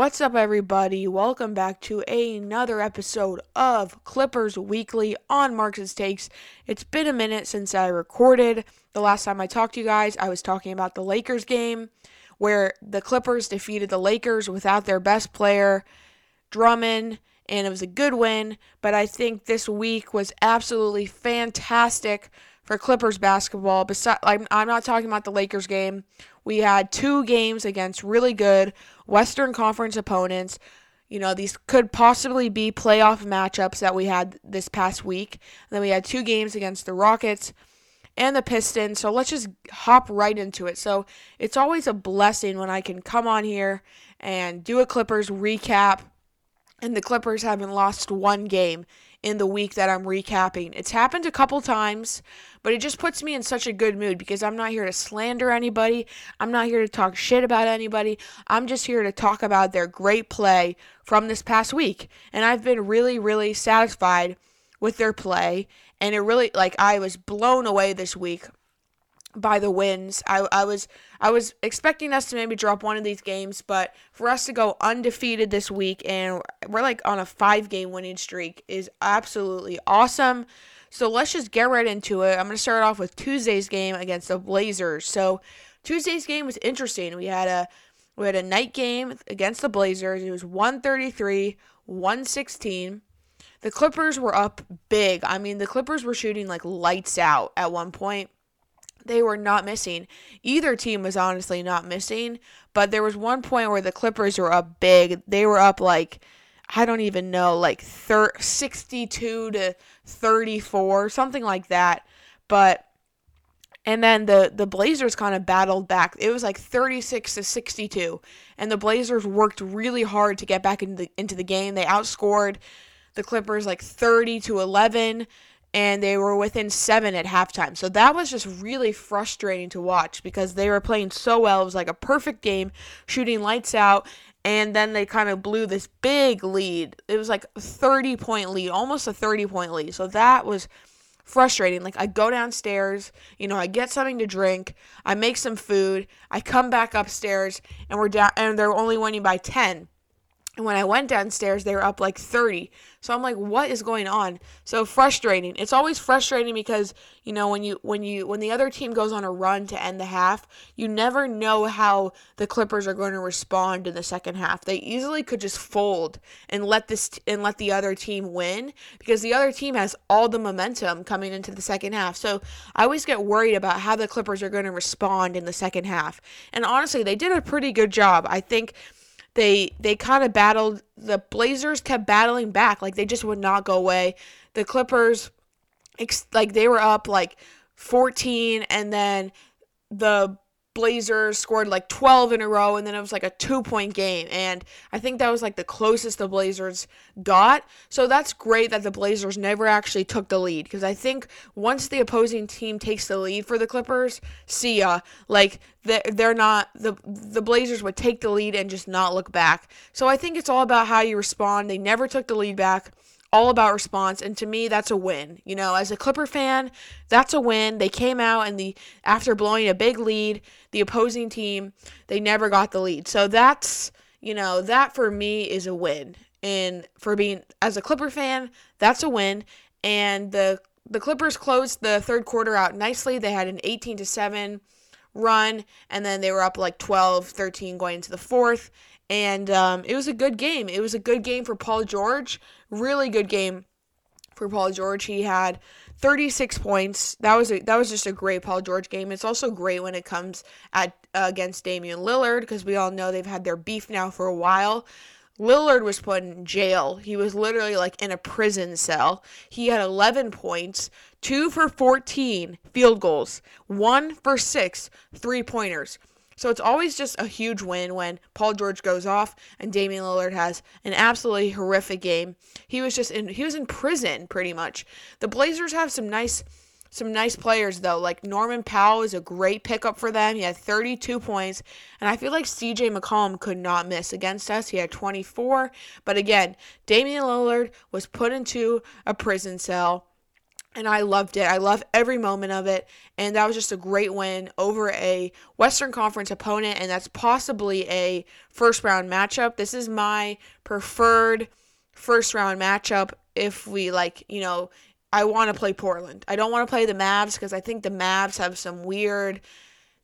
What's up, everybody? Welcome back to another episode of Clippers Weekly on Marks' Takes. It's been a minute since I recorded. The last time I talked to you guys, I was talking about the Lakers game where the Clippers defeated the Lakers without their best player, Drummond, and it was a good win. But I think this week was absolutely fantastic for Clippers basketball. Besides, I'm, I'm not talking about the Lakers game. We had two games against really good Western Conference opponents. You know, these could possibly be playoff matchups that we had this past week. And then we had two games against the Rockets and the Pistons. So let's just hop right into it. So it's always a blessing when I can come on here and do a Clippers recap. And the Clippers haven't lost one game in the week that I'm recapping. It's happened a couple times, but it just puts me in such a good mood because I'm not here to slander anybody. I'm not here to talk shit about anybody. I'm just here to talk about their great play from this past week. And I've been really, really satisfied with their play. And it really, like, I was blown away this week by the wins. I, I was I was expecting us to maybe drop one of these games, but for us to go undefeated this week and we're like on a five game winning streak is absolutely awesome. So let's just get right into it. I'm gonna start off with Tuesday's game against the Blazers. So Tuesday's game was interesting. We had a we had a night game against the Blazers. It was 133, 116. The Clippers were up big. I mean, the Clippers were shooting like lights out at one point they were not missing. Either team was honestly not missing, but there was one point where the Clippers were up big. They were up like I don't even know, like thir- 62 to 34, something like that. But and then the the Blazers kind of battled back. It was like 36 to 62, and the Blazers worked really hard to get back into the, into the game. They outscored the Clippers like 30 to 11 and they were within seven at halftime. So that was just really frustrating to watch because they were playing so well. It was like a perfect game, shooting lights out, and then they kind of blew this big lead. It was like a 30 point lead, almost a 30 point lead. So that was frustrating. Like I go downstairs, you know, I get something to drink, I make some food, I come back upstairs, and we're down, and they're only winning by 10. And when I went downstairs, they were up like 30. So I'm like, what is going on? So frustrating. It's always frustrating because, you know, when you when you when the other team goes on a run to end the half, you never know how the Clippers are going to respond in the second half. They easily could just fold and let this and let the other team win because the other team has all the momentum coming into the second half. So I always get worried about how the Clippers are going to respond in the second half. And honestly, they did a pretty good job. I think they they kind of battled the Blazers kept battling back like they just would not go away. The Clippers like they were up like 14 and then the Blazers scored like 12 in a row and then it was like a 2 point game and I think that was like the closest the Blazers got. So that's great that the Blazers never actually took the lead because I think once the opposing team takes the lead for the Clippers, see ya. Like they're not the the Blazers would take the lead and just not look back. So I think it's all about how you respond. They never took the lead back all about response and to me that's a win. You know as a clipper fan that's a win. They came out and the after blowing a big lead the opposing team they never got the lead. So that's you know that for me is a win. And for being as a clipper fan that's a win. And the the clippers closed the third quarter out nicely. They had an 18 to 7 run and then they were up like 12 13 going into the fourth and um, it was a good game. It was a good game for Paul George. Really good game for Paul George. He had 36 points. That was a, that was just a great Paul George game. It's also great when it comes at uh, against Damian Lillard because we all know they've had their beef now for a while. Lillard was put in jail. He was literally like in a prison cell. He had 11 points, 2 for 14 field goals, 1 for 6 three pointers. So it's always just a huge win when Paul George goes off and Damian Lillard has an absolutely horrific game. He was just in he was in prison pretty much. The Blazers have some nice some nice players though. Like Norman Powell is a great pickup for them. He had 32 points, and I feel like CJ McCollum could not miss against us. He had 24, but again, Damian Lillard was put into a prison cell and I loved it. I love every moment of it. And that was just a great win over a Western Conference opponent, and that's possibly a first round matchup. This is my preferred first round matchup if we like, you know, I want to play Portland. I don't want to play the Mavs because I think the Mavs have some weird,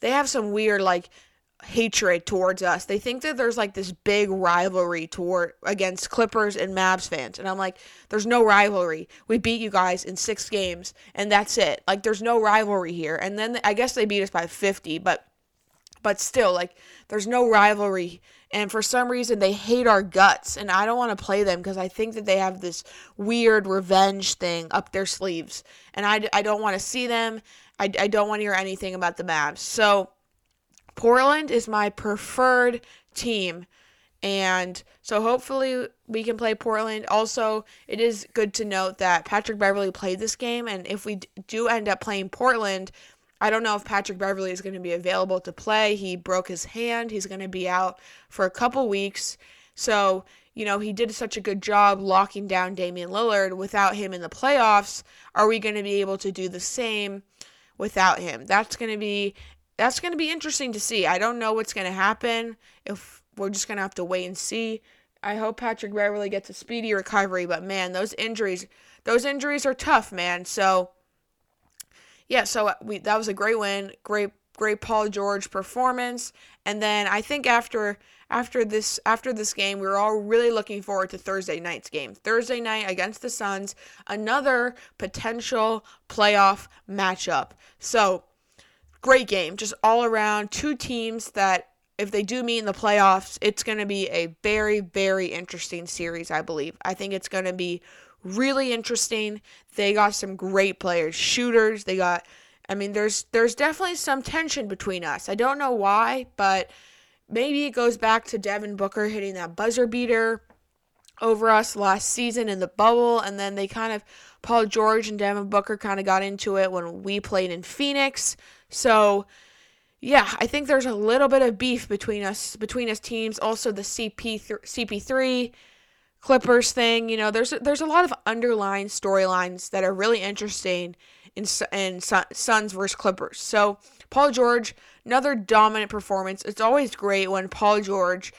they have some weird like hatred towards us. They think that there's like this big rivalry toward against Clippers and Mavs fans. And I'm like, there's no rivalry. We beat you guys in 6 games and that's it. Like there's no rivalry here. And then I guess they beat us by 50, but but still like there's no rivalry and for some reason they hate our guts and I don't want to play them because I think that they have this weird revenge thing up their sleeves and I, I don't want to see them. I, I don't want to hear anything about the Mavs. So Portland is my preferred team. And so hopefully we can play Portland. Also, it is good to note that Patrick Beverley played this game. And if we do end up playing Portland, I don't know if Patrick Beverley is going to be available to play. He broke his hand. He's going to be out for a couple weeks. So, you know, he did such a good job locking down Damian Lillard without him in the playoffs. Are we going to be able to do the same without him? That's going to be that's going to be interesting to see. I don't know what's going to happen. If we're just going to have to wait and see. I hope Patrick Beverley gets a speedy recovery, but man, those injuries, those injuries are tough, man. So yeah, so we that was a great win, great great Paul George performance, and then I think after after this after this game, we were all really looking forward to Thursday night's game. Thursday night against the Suns, another potential playoff matchup. So great game, just all around. Two teams that, if they do meet in the playoffs, it's going to be a very, very interesting series, I believe. I think it's going to be really interesting. They got some great players, shooters. They got, I mean, there's there's definitely some tension between us. I don't know why, but maybe it goes back to Devin Booker hitting that buzzer beater over us last season in the bubble, and then they kind of Paul George and Devin Booker kind of got into it when we played in Phoenix. So, yeah, I think there's a little bit of beef between us between us teams. Also, the CP CP3 Clippers thing. You know, there's there's a lot of underlying storylines that are really interesting in in Suns versus Clippers. So, Paul George, another dominant performance. It's always great when Paul George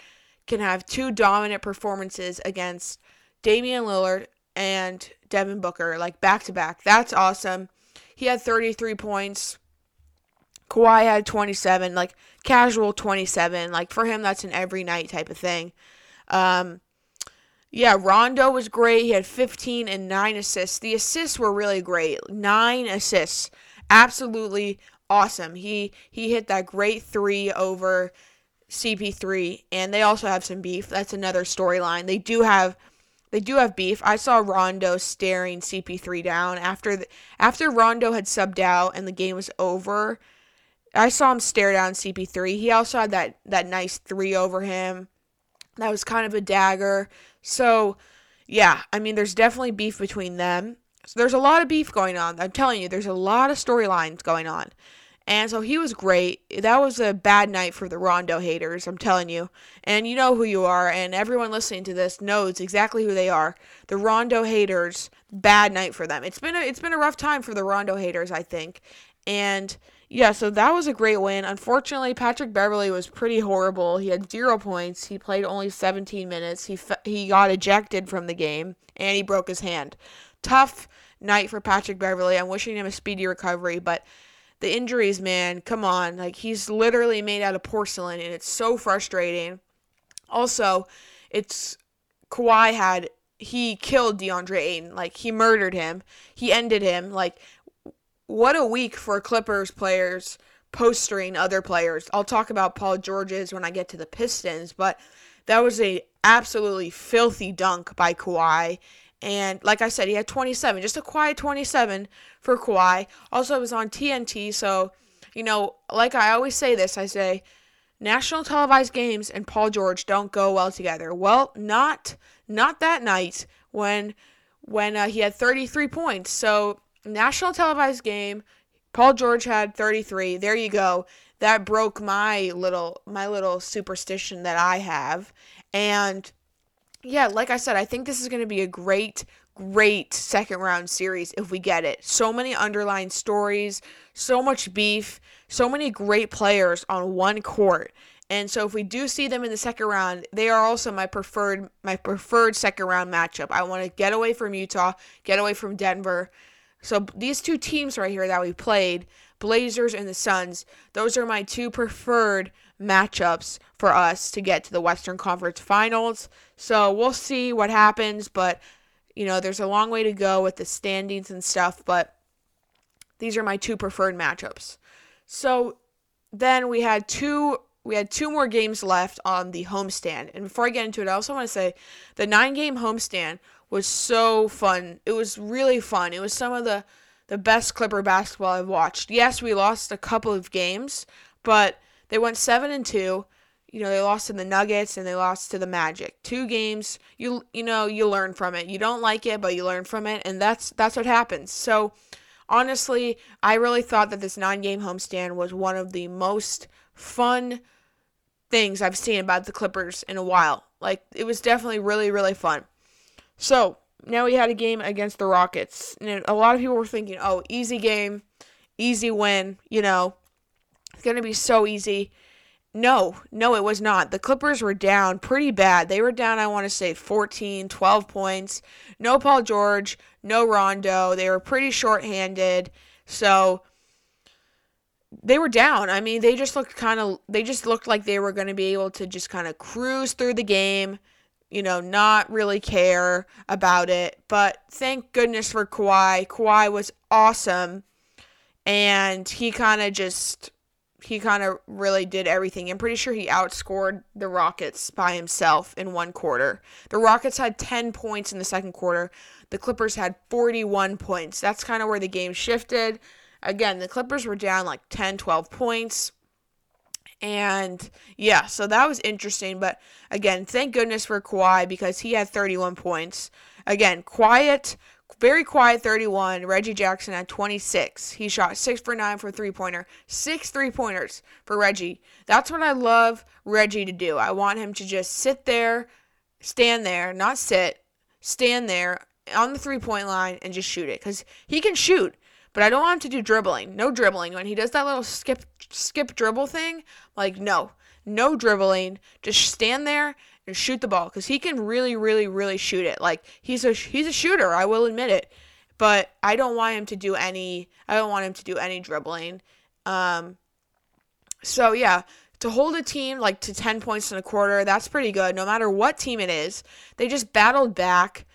can have two dominant performances against Damian Lillard and Devin Booker, like back to back. That's awesome. He had 33 points. Kawhi had 27, like casual 27. Like for him, that's an every night type of thing. Um, yeah, Rondo was great. He had 15 and 9 assists. The assists were really great. 9 assists. Absolutely awesome. He he hit that great 3 over CP3 and they also have some beef. That's another storyline. They do have they do have beef. I saw Rondo staring CP3 down after the, after Rondo had subbed out and the game was over. I saw him stare down CP3. He also had that that nice 3 over him. That was kind of a dagger. So, yeah, I mean there's definitely beef between them. So there's a lot of beef going on. I'm telling you, there's a lot of storylines going on. And so he was great. That was a bad night for the Rondo haters, I'm telling you. And you know who you are, and everyone listening to this knows exactly who they are. The Rondo haters, bad night for them. It's been a it's been a rough time for the Rondo haters, I think. And yeah, so that was a great win. Unfortunately, Patrick Beverley was pretty horrible. He had 0 points. He played only 17 minutes. He he got ejected from the game and he broke his hand. Tough night for Patrick Beverley. I'm wishing him a speedy recovery, but the injuries, man, come on. Like he's literally made out of porcelain and it's so frustrating. Also, it's Kawhi had he killed DeAndre Ayton. Like he murdered him. He ended him. Like what a week for Clippers players postering other players. I'll talk about Paul George's when I get to the Pistons, but that was a absolutely filthy dunk by Kawhi and like I said, he had 27, just a quiet 27 for Kawhi. Also, it was on TNT, so, you know, like I always say this, I say, national televised games and Paul George don't go well together. Well, not not that night when when uh, he had 33 points. So, national televised game, Paul George had 33. There you go. That broke my little my little superstition that I have. And yeah, like I said, I think this is going to be a great, great second round series if we get it. So many underlying stories, so much beef, so many great players on one court. And so if we do see them in the second round, they are also my preferred my preferred second round matchup. I want to get away from Utah, get away from Denver. So these two teams right here that we played, Blazers and the Suns, those are my two preferred matchups for us to get to the Western Conference Finals. So we'll see what happens, but you know, there's a long way to go with the standings and stuff, but these are my two preferred matchups. So then we had two we had two more games left on the homestand. And before I get into it, I also want to say the nine game homestand was so fun. It was really fun. It was some of the the best Clipper basketball I've watched. Yes, we lost a couple of games, but they went seven and two you know they lost to the Nuggets and they lost to the Magic. Two games, you you know you learn from it. You don't like it, but you learn from it, and that's that's what happens. So honestly, I really thought that this nine-game homestand was one of the most fun things I've seen about the Clippers in a while. Like it was definitely really really fun. So now we had a game against the Rockets, and a lot of people were thinking, "Oh, easy game, easy win." You know, it's gonna be so easy no, no, it was not. The Clippers were down pretty bad. They were down, I want to say, 14, 12 points. No Paul George, no Rondo. They were pretty short-handed. So they were down. I mean, they just looked kind of they just looked like they were going to be able to just kind of cruise through the game, you know, not really care about it. But thank goodness for Kawhi. Kawhi was awesome. And he kind of just he kind of really did everything. I'm pretty sure he outscored the Rockets by himself in one quarter. The Rockets had 10 points in the second quarter. The Clippers had 41 points. That's kind of where the game shifted. Again, the Clippers were down like 10, 12 points. And yeah, so that was interesting. But again, thank goodness for Kawhi because he had 31 points. Again, quiet very quiet 31. Reggie Jackson had 26. He shot 6 for 9 for three pointer. Six three pointers for Reggie. That's what I love Reggie to do. I want him to just sit there, stand there, not sit, stand there on the three point line and just shoot it. Because he can shoot. But I don't want him to do dribbling. No dribbling. When he does that little skip skip dribble thing, like no. No dribbling. Just stand there and shoot the ball because he can really, really, really shoot it. Like he's a he's a shooter. I will admit it, but I don't want him to do any. I don't want him to do any dribbling. Um, so yeah, to hold a team like to ten points in a quarter, that's pretty good. No matter what team it is, they just battled back.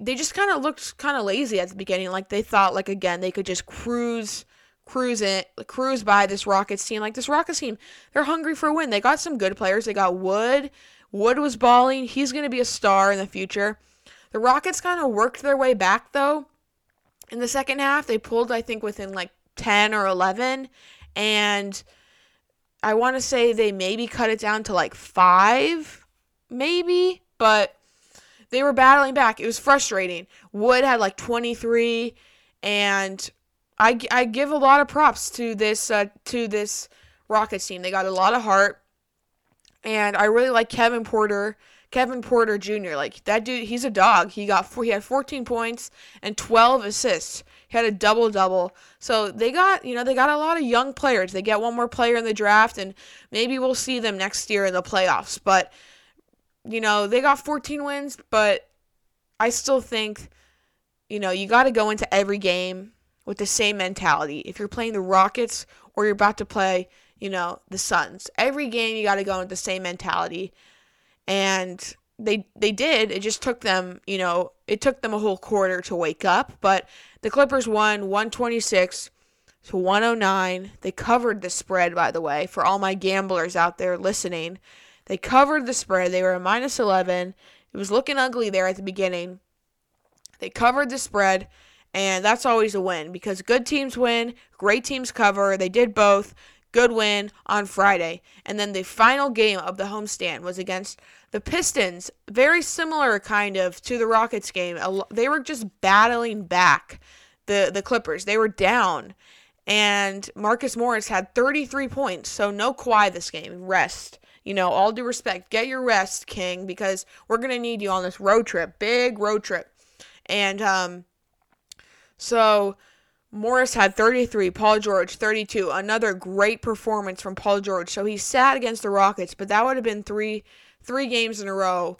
They just kind of looked kind of lazy at the beginning. Like they thought, like again, they could just cruise cruise it, cruise by this Rockets team. Like this Rockets team, they're hungry for a win. They got some good players. They got Wood. Wood was balling. He's going to be a star in the future. The Rockets kind of worked their way back though. In the second half, they pulled I think within like 10 or 11 and I want to say they maybe cut it down to like 5 maybe, but they were battling back. It was frustrating. Wood had like 23 and I, I give a lot of props to this uh, to this Rockets team. They got a lot of heart. And I really like Kevin Porter. Kevin Porter Jr. Like that dude, he's a dog. He got four, he had 14 points and 12 assists. He had a double double. So they got you know they got a lot of young players. They get one more player in the draft, and maybe we'll see them next year in the playoffs. But you know they got 14 wins, but I still think you know you got to go into every game with the same mentality. If you're playing the Rockets or you're about to play you know, the Suns. Every game you got to go with the same mentality. And they they did. It just took them, you know, it took them a whole quarter to wake up, but the Clippers won 126 to 109. They covered the spread by the way for all my gamblers out there listening. They covered the spread. They were a minus 11. It was looking ugly there at the beginning. They covered the spread and that's always a win because good teams win, great teams cover. They did both. Good win on Friday. And then the final game of the homestand was against the Pistons. Very similar, kind of, to the Rockets game. They were just battling back the, the Clippers. They were down. And Marcus Morris had 33 points. So no Kawhi this game. Rest. You know, all due respect. Get your rest, King, because we're going to need you on this road trip. Big road trip. And um, so Morris had 33, Paul George 32. Another great performance from Paul George. So he sat against the Rockets, but that would have been three three games in a row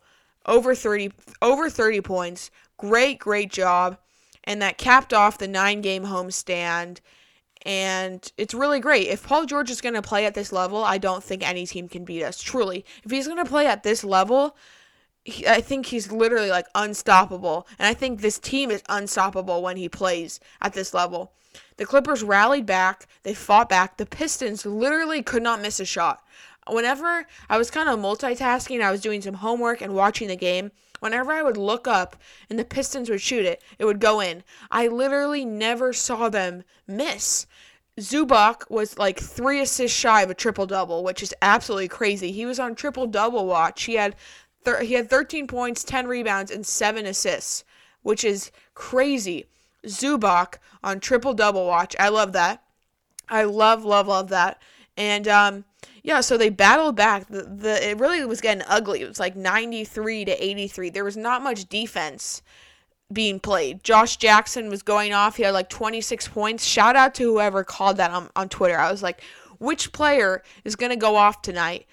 over 30 over 30 points. Great, great job. And that capped off the 9-game homestand and it's really great. If Paul George is going to play at this level, I don't think any team can beat us. Truly, if he's going to play at this level, he, I think he's literally like unstoppable. And I think this team is unstoppable when he plays at this level. The Clippers rallied back, they fought back. The Pistons literally could not miss a shot. Whenever I was kind of multitasking, I was doing some homework and watching the game. Whenever I would look up and the Pistons would shoot it, it would go in. I literally never saw them miss. Zubac was like three assists shy of a triple double, which is absolutely crazy. He was on triple double watch. He had thir- he had 13 points, 10 rebounds, and seven assists, which is crazy. Zubac on triple double watch. I love that. I love love love that. And um, yeah, so they battled back. The, the it really was getting ugly. It was like 93 to 83. There was not much defense being played. Josh Jackson was going off. He had like 26 points. Shout out to whoever called that on, on Twitter. I was like, which player is going to go off tonight?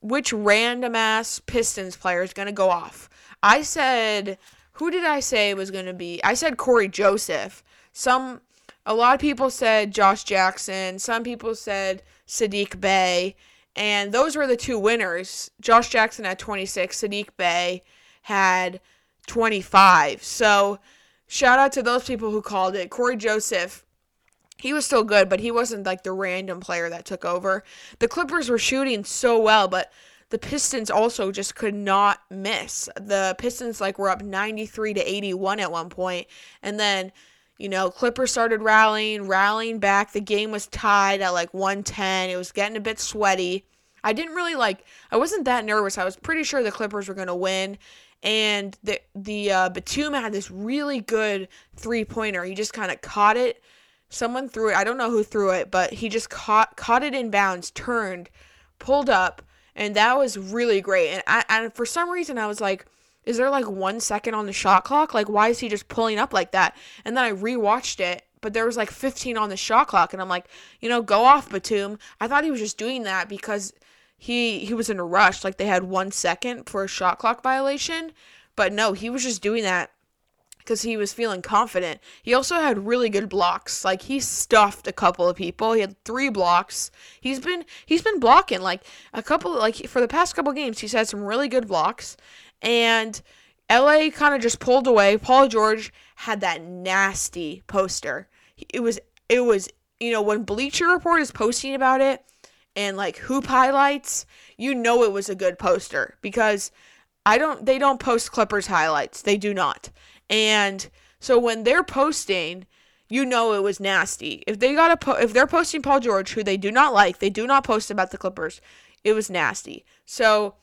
Which random ass Pistons player is going to go off? I said, who did I say was going to be? I said Cory Joseph. Some, a lot of people said Josh Jackson. Some people said Saddiq Bey. And those were the two winners. Josh Jackson had 26, Saddiq Bey had 25. So shout out to those people who called it. Cory Joseph, he was still good, but he wasn't like the random player that took over. The Clippers were shooting so well, but the Pistons also just could not miss. The Pistons like were up 93 to 81 at one point, and then you know, Clippers started rallying, rallying back. The game was tied at like 110. It was getting a bit sweaty. I didn't really like I wasn't that nervous. I was pretty sure the Clippers were going to win. And the the uh, Batum had this really good three pointer. He just kind of caught it. Someone threw it. I don't know who threw it, but he just caught caught it in bounds, turned, pulled up, and that was really great. And I and for some reason I was like, is there like one second on the shot clock? Like, why is he just pulling up like that? And then I rewatched it, but there was like 15 on the shot clock, and I'm like, you know, go off, Batum. I thought he was just doing that because he he was in a rush, like they had one second for a shot clock violation, but no, he was just doing that because he was feeling confident. He also had really good blocks. Like he stuffed a couple of people. He had three blocks. He's been he's been blocking like a couple like for the past couple games. He's had some really good blocks and LA kind of just pulled away. Paul George had that nasty poster. It was it was you know when Bleacher Report is posting about it and like hoop highlights, you know it was a good poster because I don't they don't post Clippers highlights. They do not. And so when they're posting, you know it was nasty. If they got a po- if they're posting Paul George who they do not like, they do not post about the Clippers. It was nasty. So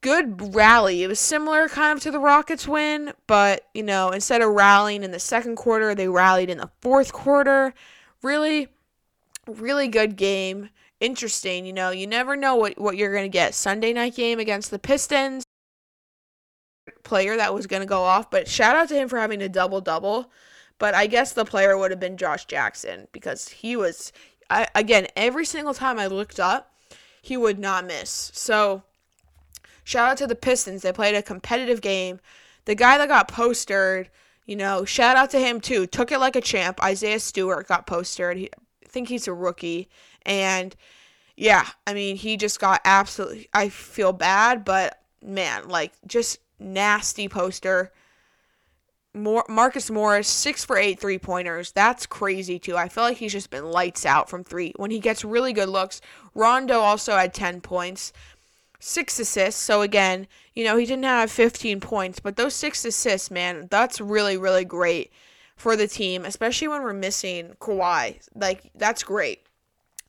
good rally. It was similar kind of to the Rockets win, but you know, instead of rallying in the second quarter, they rallied in the fourth quarter. Really, really good game. Interesting, you know, you never know what, what you're gonna get. Sunday night game against the Pistons. Player that was gonna go off, but shout out to him for having a double double. But I guess the player would have been Josh Jackson because he was I, again every single time I looked up, he would not miss. So Shout out to the Pistons. They played a competitive game. The guy that got postered, you know, shout out to him too. Took it like a champ. Isaiah Stewart got postered. He, think he's a rookie. And yeah, I mean, he just got absolutely. I feel bad, but man, like just nasty poster. More, Marcus Morris, six for eight three pointers. That's crazy too. I feel like he's just been lights out from three when he gets really good looks. Rondo also had 10 points six assists. So again, you know, he didn't have 15 points, but those six assists, man, that's really, really great for the team, especially when we're missing Kawhi. Like, that's great.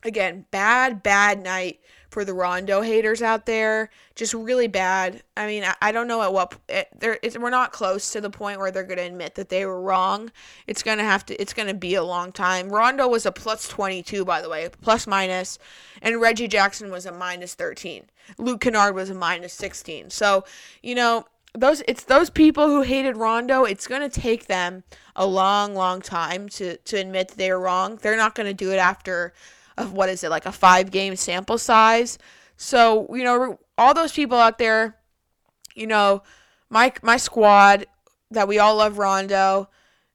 Again, bad, bad night for the Rondo haters out there. Just really bad. I mean, I, I don't know at what it, eh, there we're not close to the point where they're going to admit that they were wrong. It's going to have to it's going to be a long time. Rondo was a plus 22 by the way, plus minus, and Reggie Jackson was a minus 13. Luke Kennard was a minus 16. So, you know, those it's those people who hated Rondo. It's gonna take them a long, long time to to admit that they were wrong. They're not gonna do it after of what is it like a five game sample size. So you know all those people out there, you know, my my squad that we all love Rondo.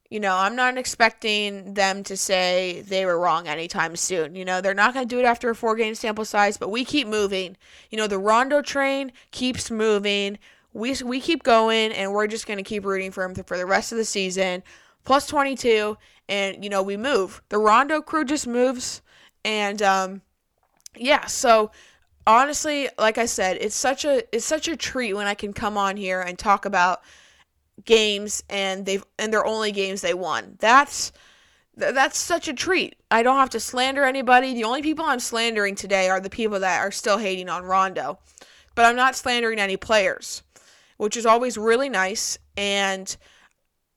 You know, I'm not expecting them to say they were wrong anytime soon. You know, they're not going to do it after a four game sample size, but we keep moving. You know, the Rondo train keeps moving we we keep going and we're just going to keep rooting for him for the rest of the season. Plus 22 and you know, we move. The Rondo crew just moves and um yeah, so honestly, like I said, it's such a it's such a treat when I can come on here and talk about games and they've and they're only games they won. That's that's such a treat. I don't have to slander anybody. The only people I'm slandering today are the people that are still hating on Rondo. But I'm not slandering any players which is always really nice and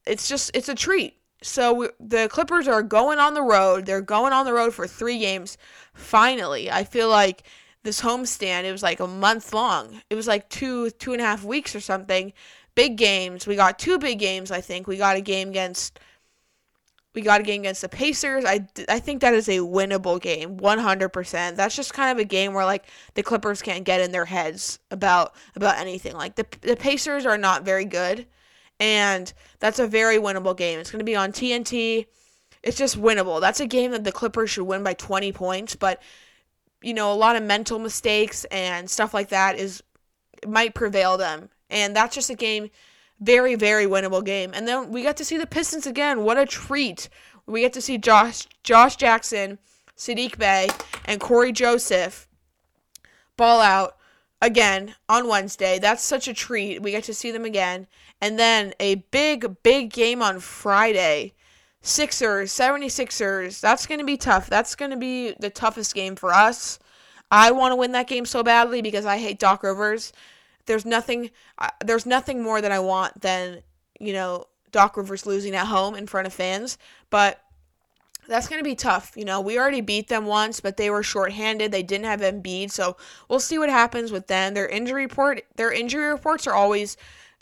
it's just it's a treat. So the Clippers are going on the road. They're going on the road for three games. Finally, I feel like this homestand. It was like a month long. It was like two two and a half weeks or something. Big games. We got two big games. I think we got a game against we got a game against the Pacers. I, I think that is a winnable game, 100%. That's just kind of a game where like the Clippers can't get in their heads about about anything. Like the the Pacers are not very good, and that's a very winnable game. It's going to be on TNT. It's just winnable. That's a game that the Clippers should win by 20 points, but you know, a lot of mental mistakes and stuff like that is might prevail them. And that's just a game very, very winnable game. And then we got to see the Pistons again. What a treat. We get to see Josh Josh Jackson, Saddiq Bey, and Cory Joseph ball out again on Wednesday. That's such a treat. We get to see them again. And then a big, big game on Friday. Sixers, 76ers. That's going to be tough. That's going to be the toughest game for us. I want to win that game so badly because I hate Doc Rivers there's nothing uh, there's nothing more that I want than you know Doc Rivers losing at home in front of fans, but that's going to be tough. You know, we already beat them once, but they were shorthanded. They didn't have Embiid, so we'll see what happens with them. Their injury report, their injury reports are always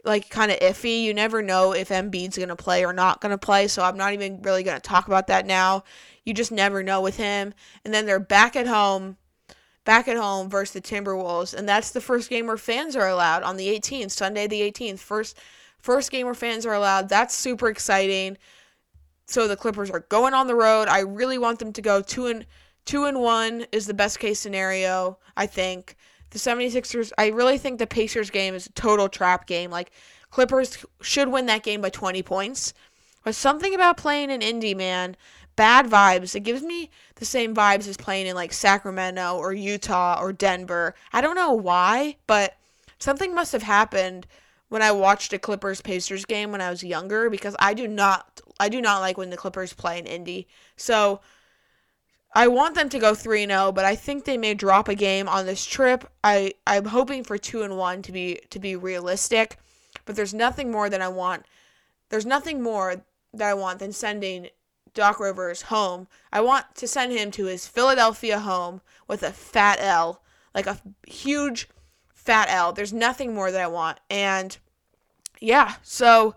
like kind of iffy. You never know if Embiid's going to play or not going to play, so I'm not even really going to talk about that now. You just never know with him. And then they're back at home back at home versus the Timberwolves, and that's the first game where fans are allowed on the 18th, Sunday the 18th. First first game where fans are allowed. That's super exciting. So the Clippers are going on the road. I really want them to go 2 and 2 and 1 is the best case scenario, I think. The 76ers, I really think the Pacers game is a total trap game. Like Clippers should win that game by 20 points. But something about playing in Indy, man, bad vibes. It gives me the same vibes as playing in like Sacramento or Utah or Denver. I don't know why, but something must have happened when I watched a Clippers Pacers game when I was younger because I do not I do not like when the Clippers play in Indy. So I want them to go 3-0, but I think they may drop a game on this trip. I I'm hoping for 2 and 1 to be to be realistic, but there's nothing more than I want. There's nothing more that I want than sending Doc Rivers home. I want to send him to his Philadelphia home with a fat L, like a huge fat L. There's nothing more that I want. And yeah, so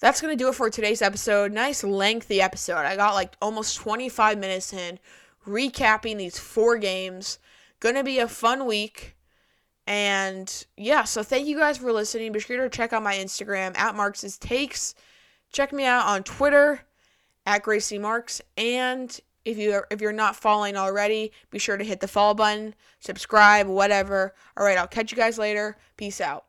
that's going to do it for today's episode. Nice lengthy episode. I got like almost 25 minutes in recapping these four games. Going to be a fun week. And yeah, so thank you guys for listening. Be sure to check out my Instagram at Marx's Takes. Check me out on Twitter at Gracie Marks. And if you are, if you're not following already, be sure to hit the follow button, subscribe, whatever. All right, I'll catch you guys later. Peace out.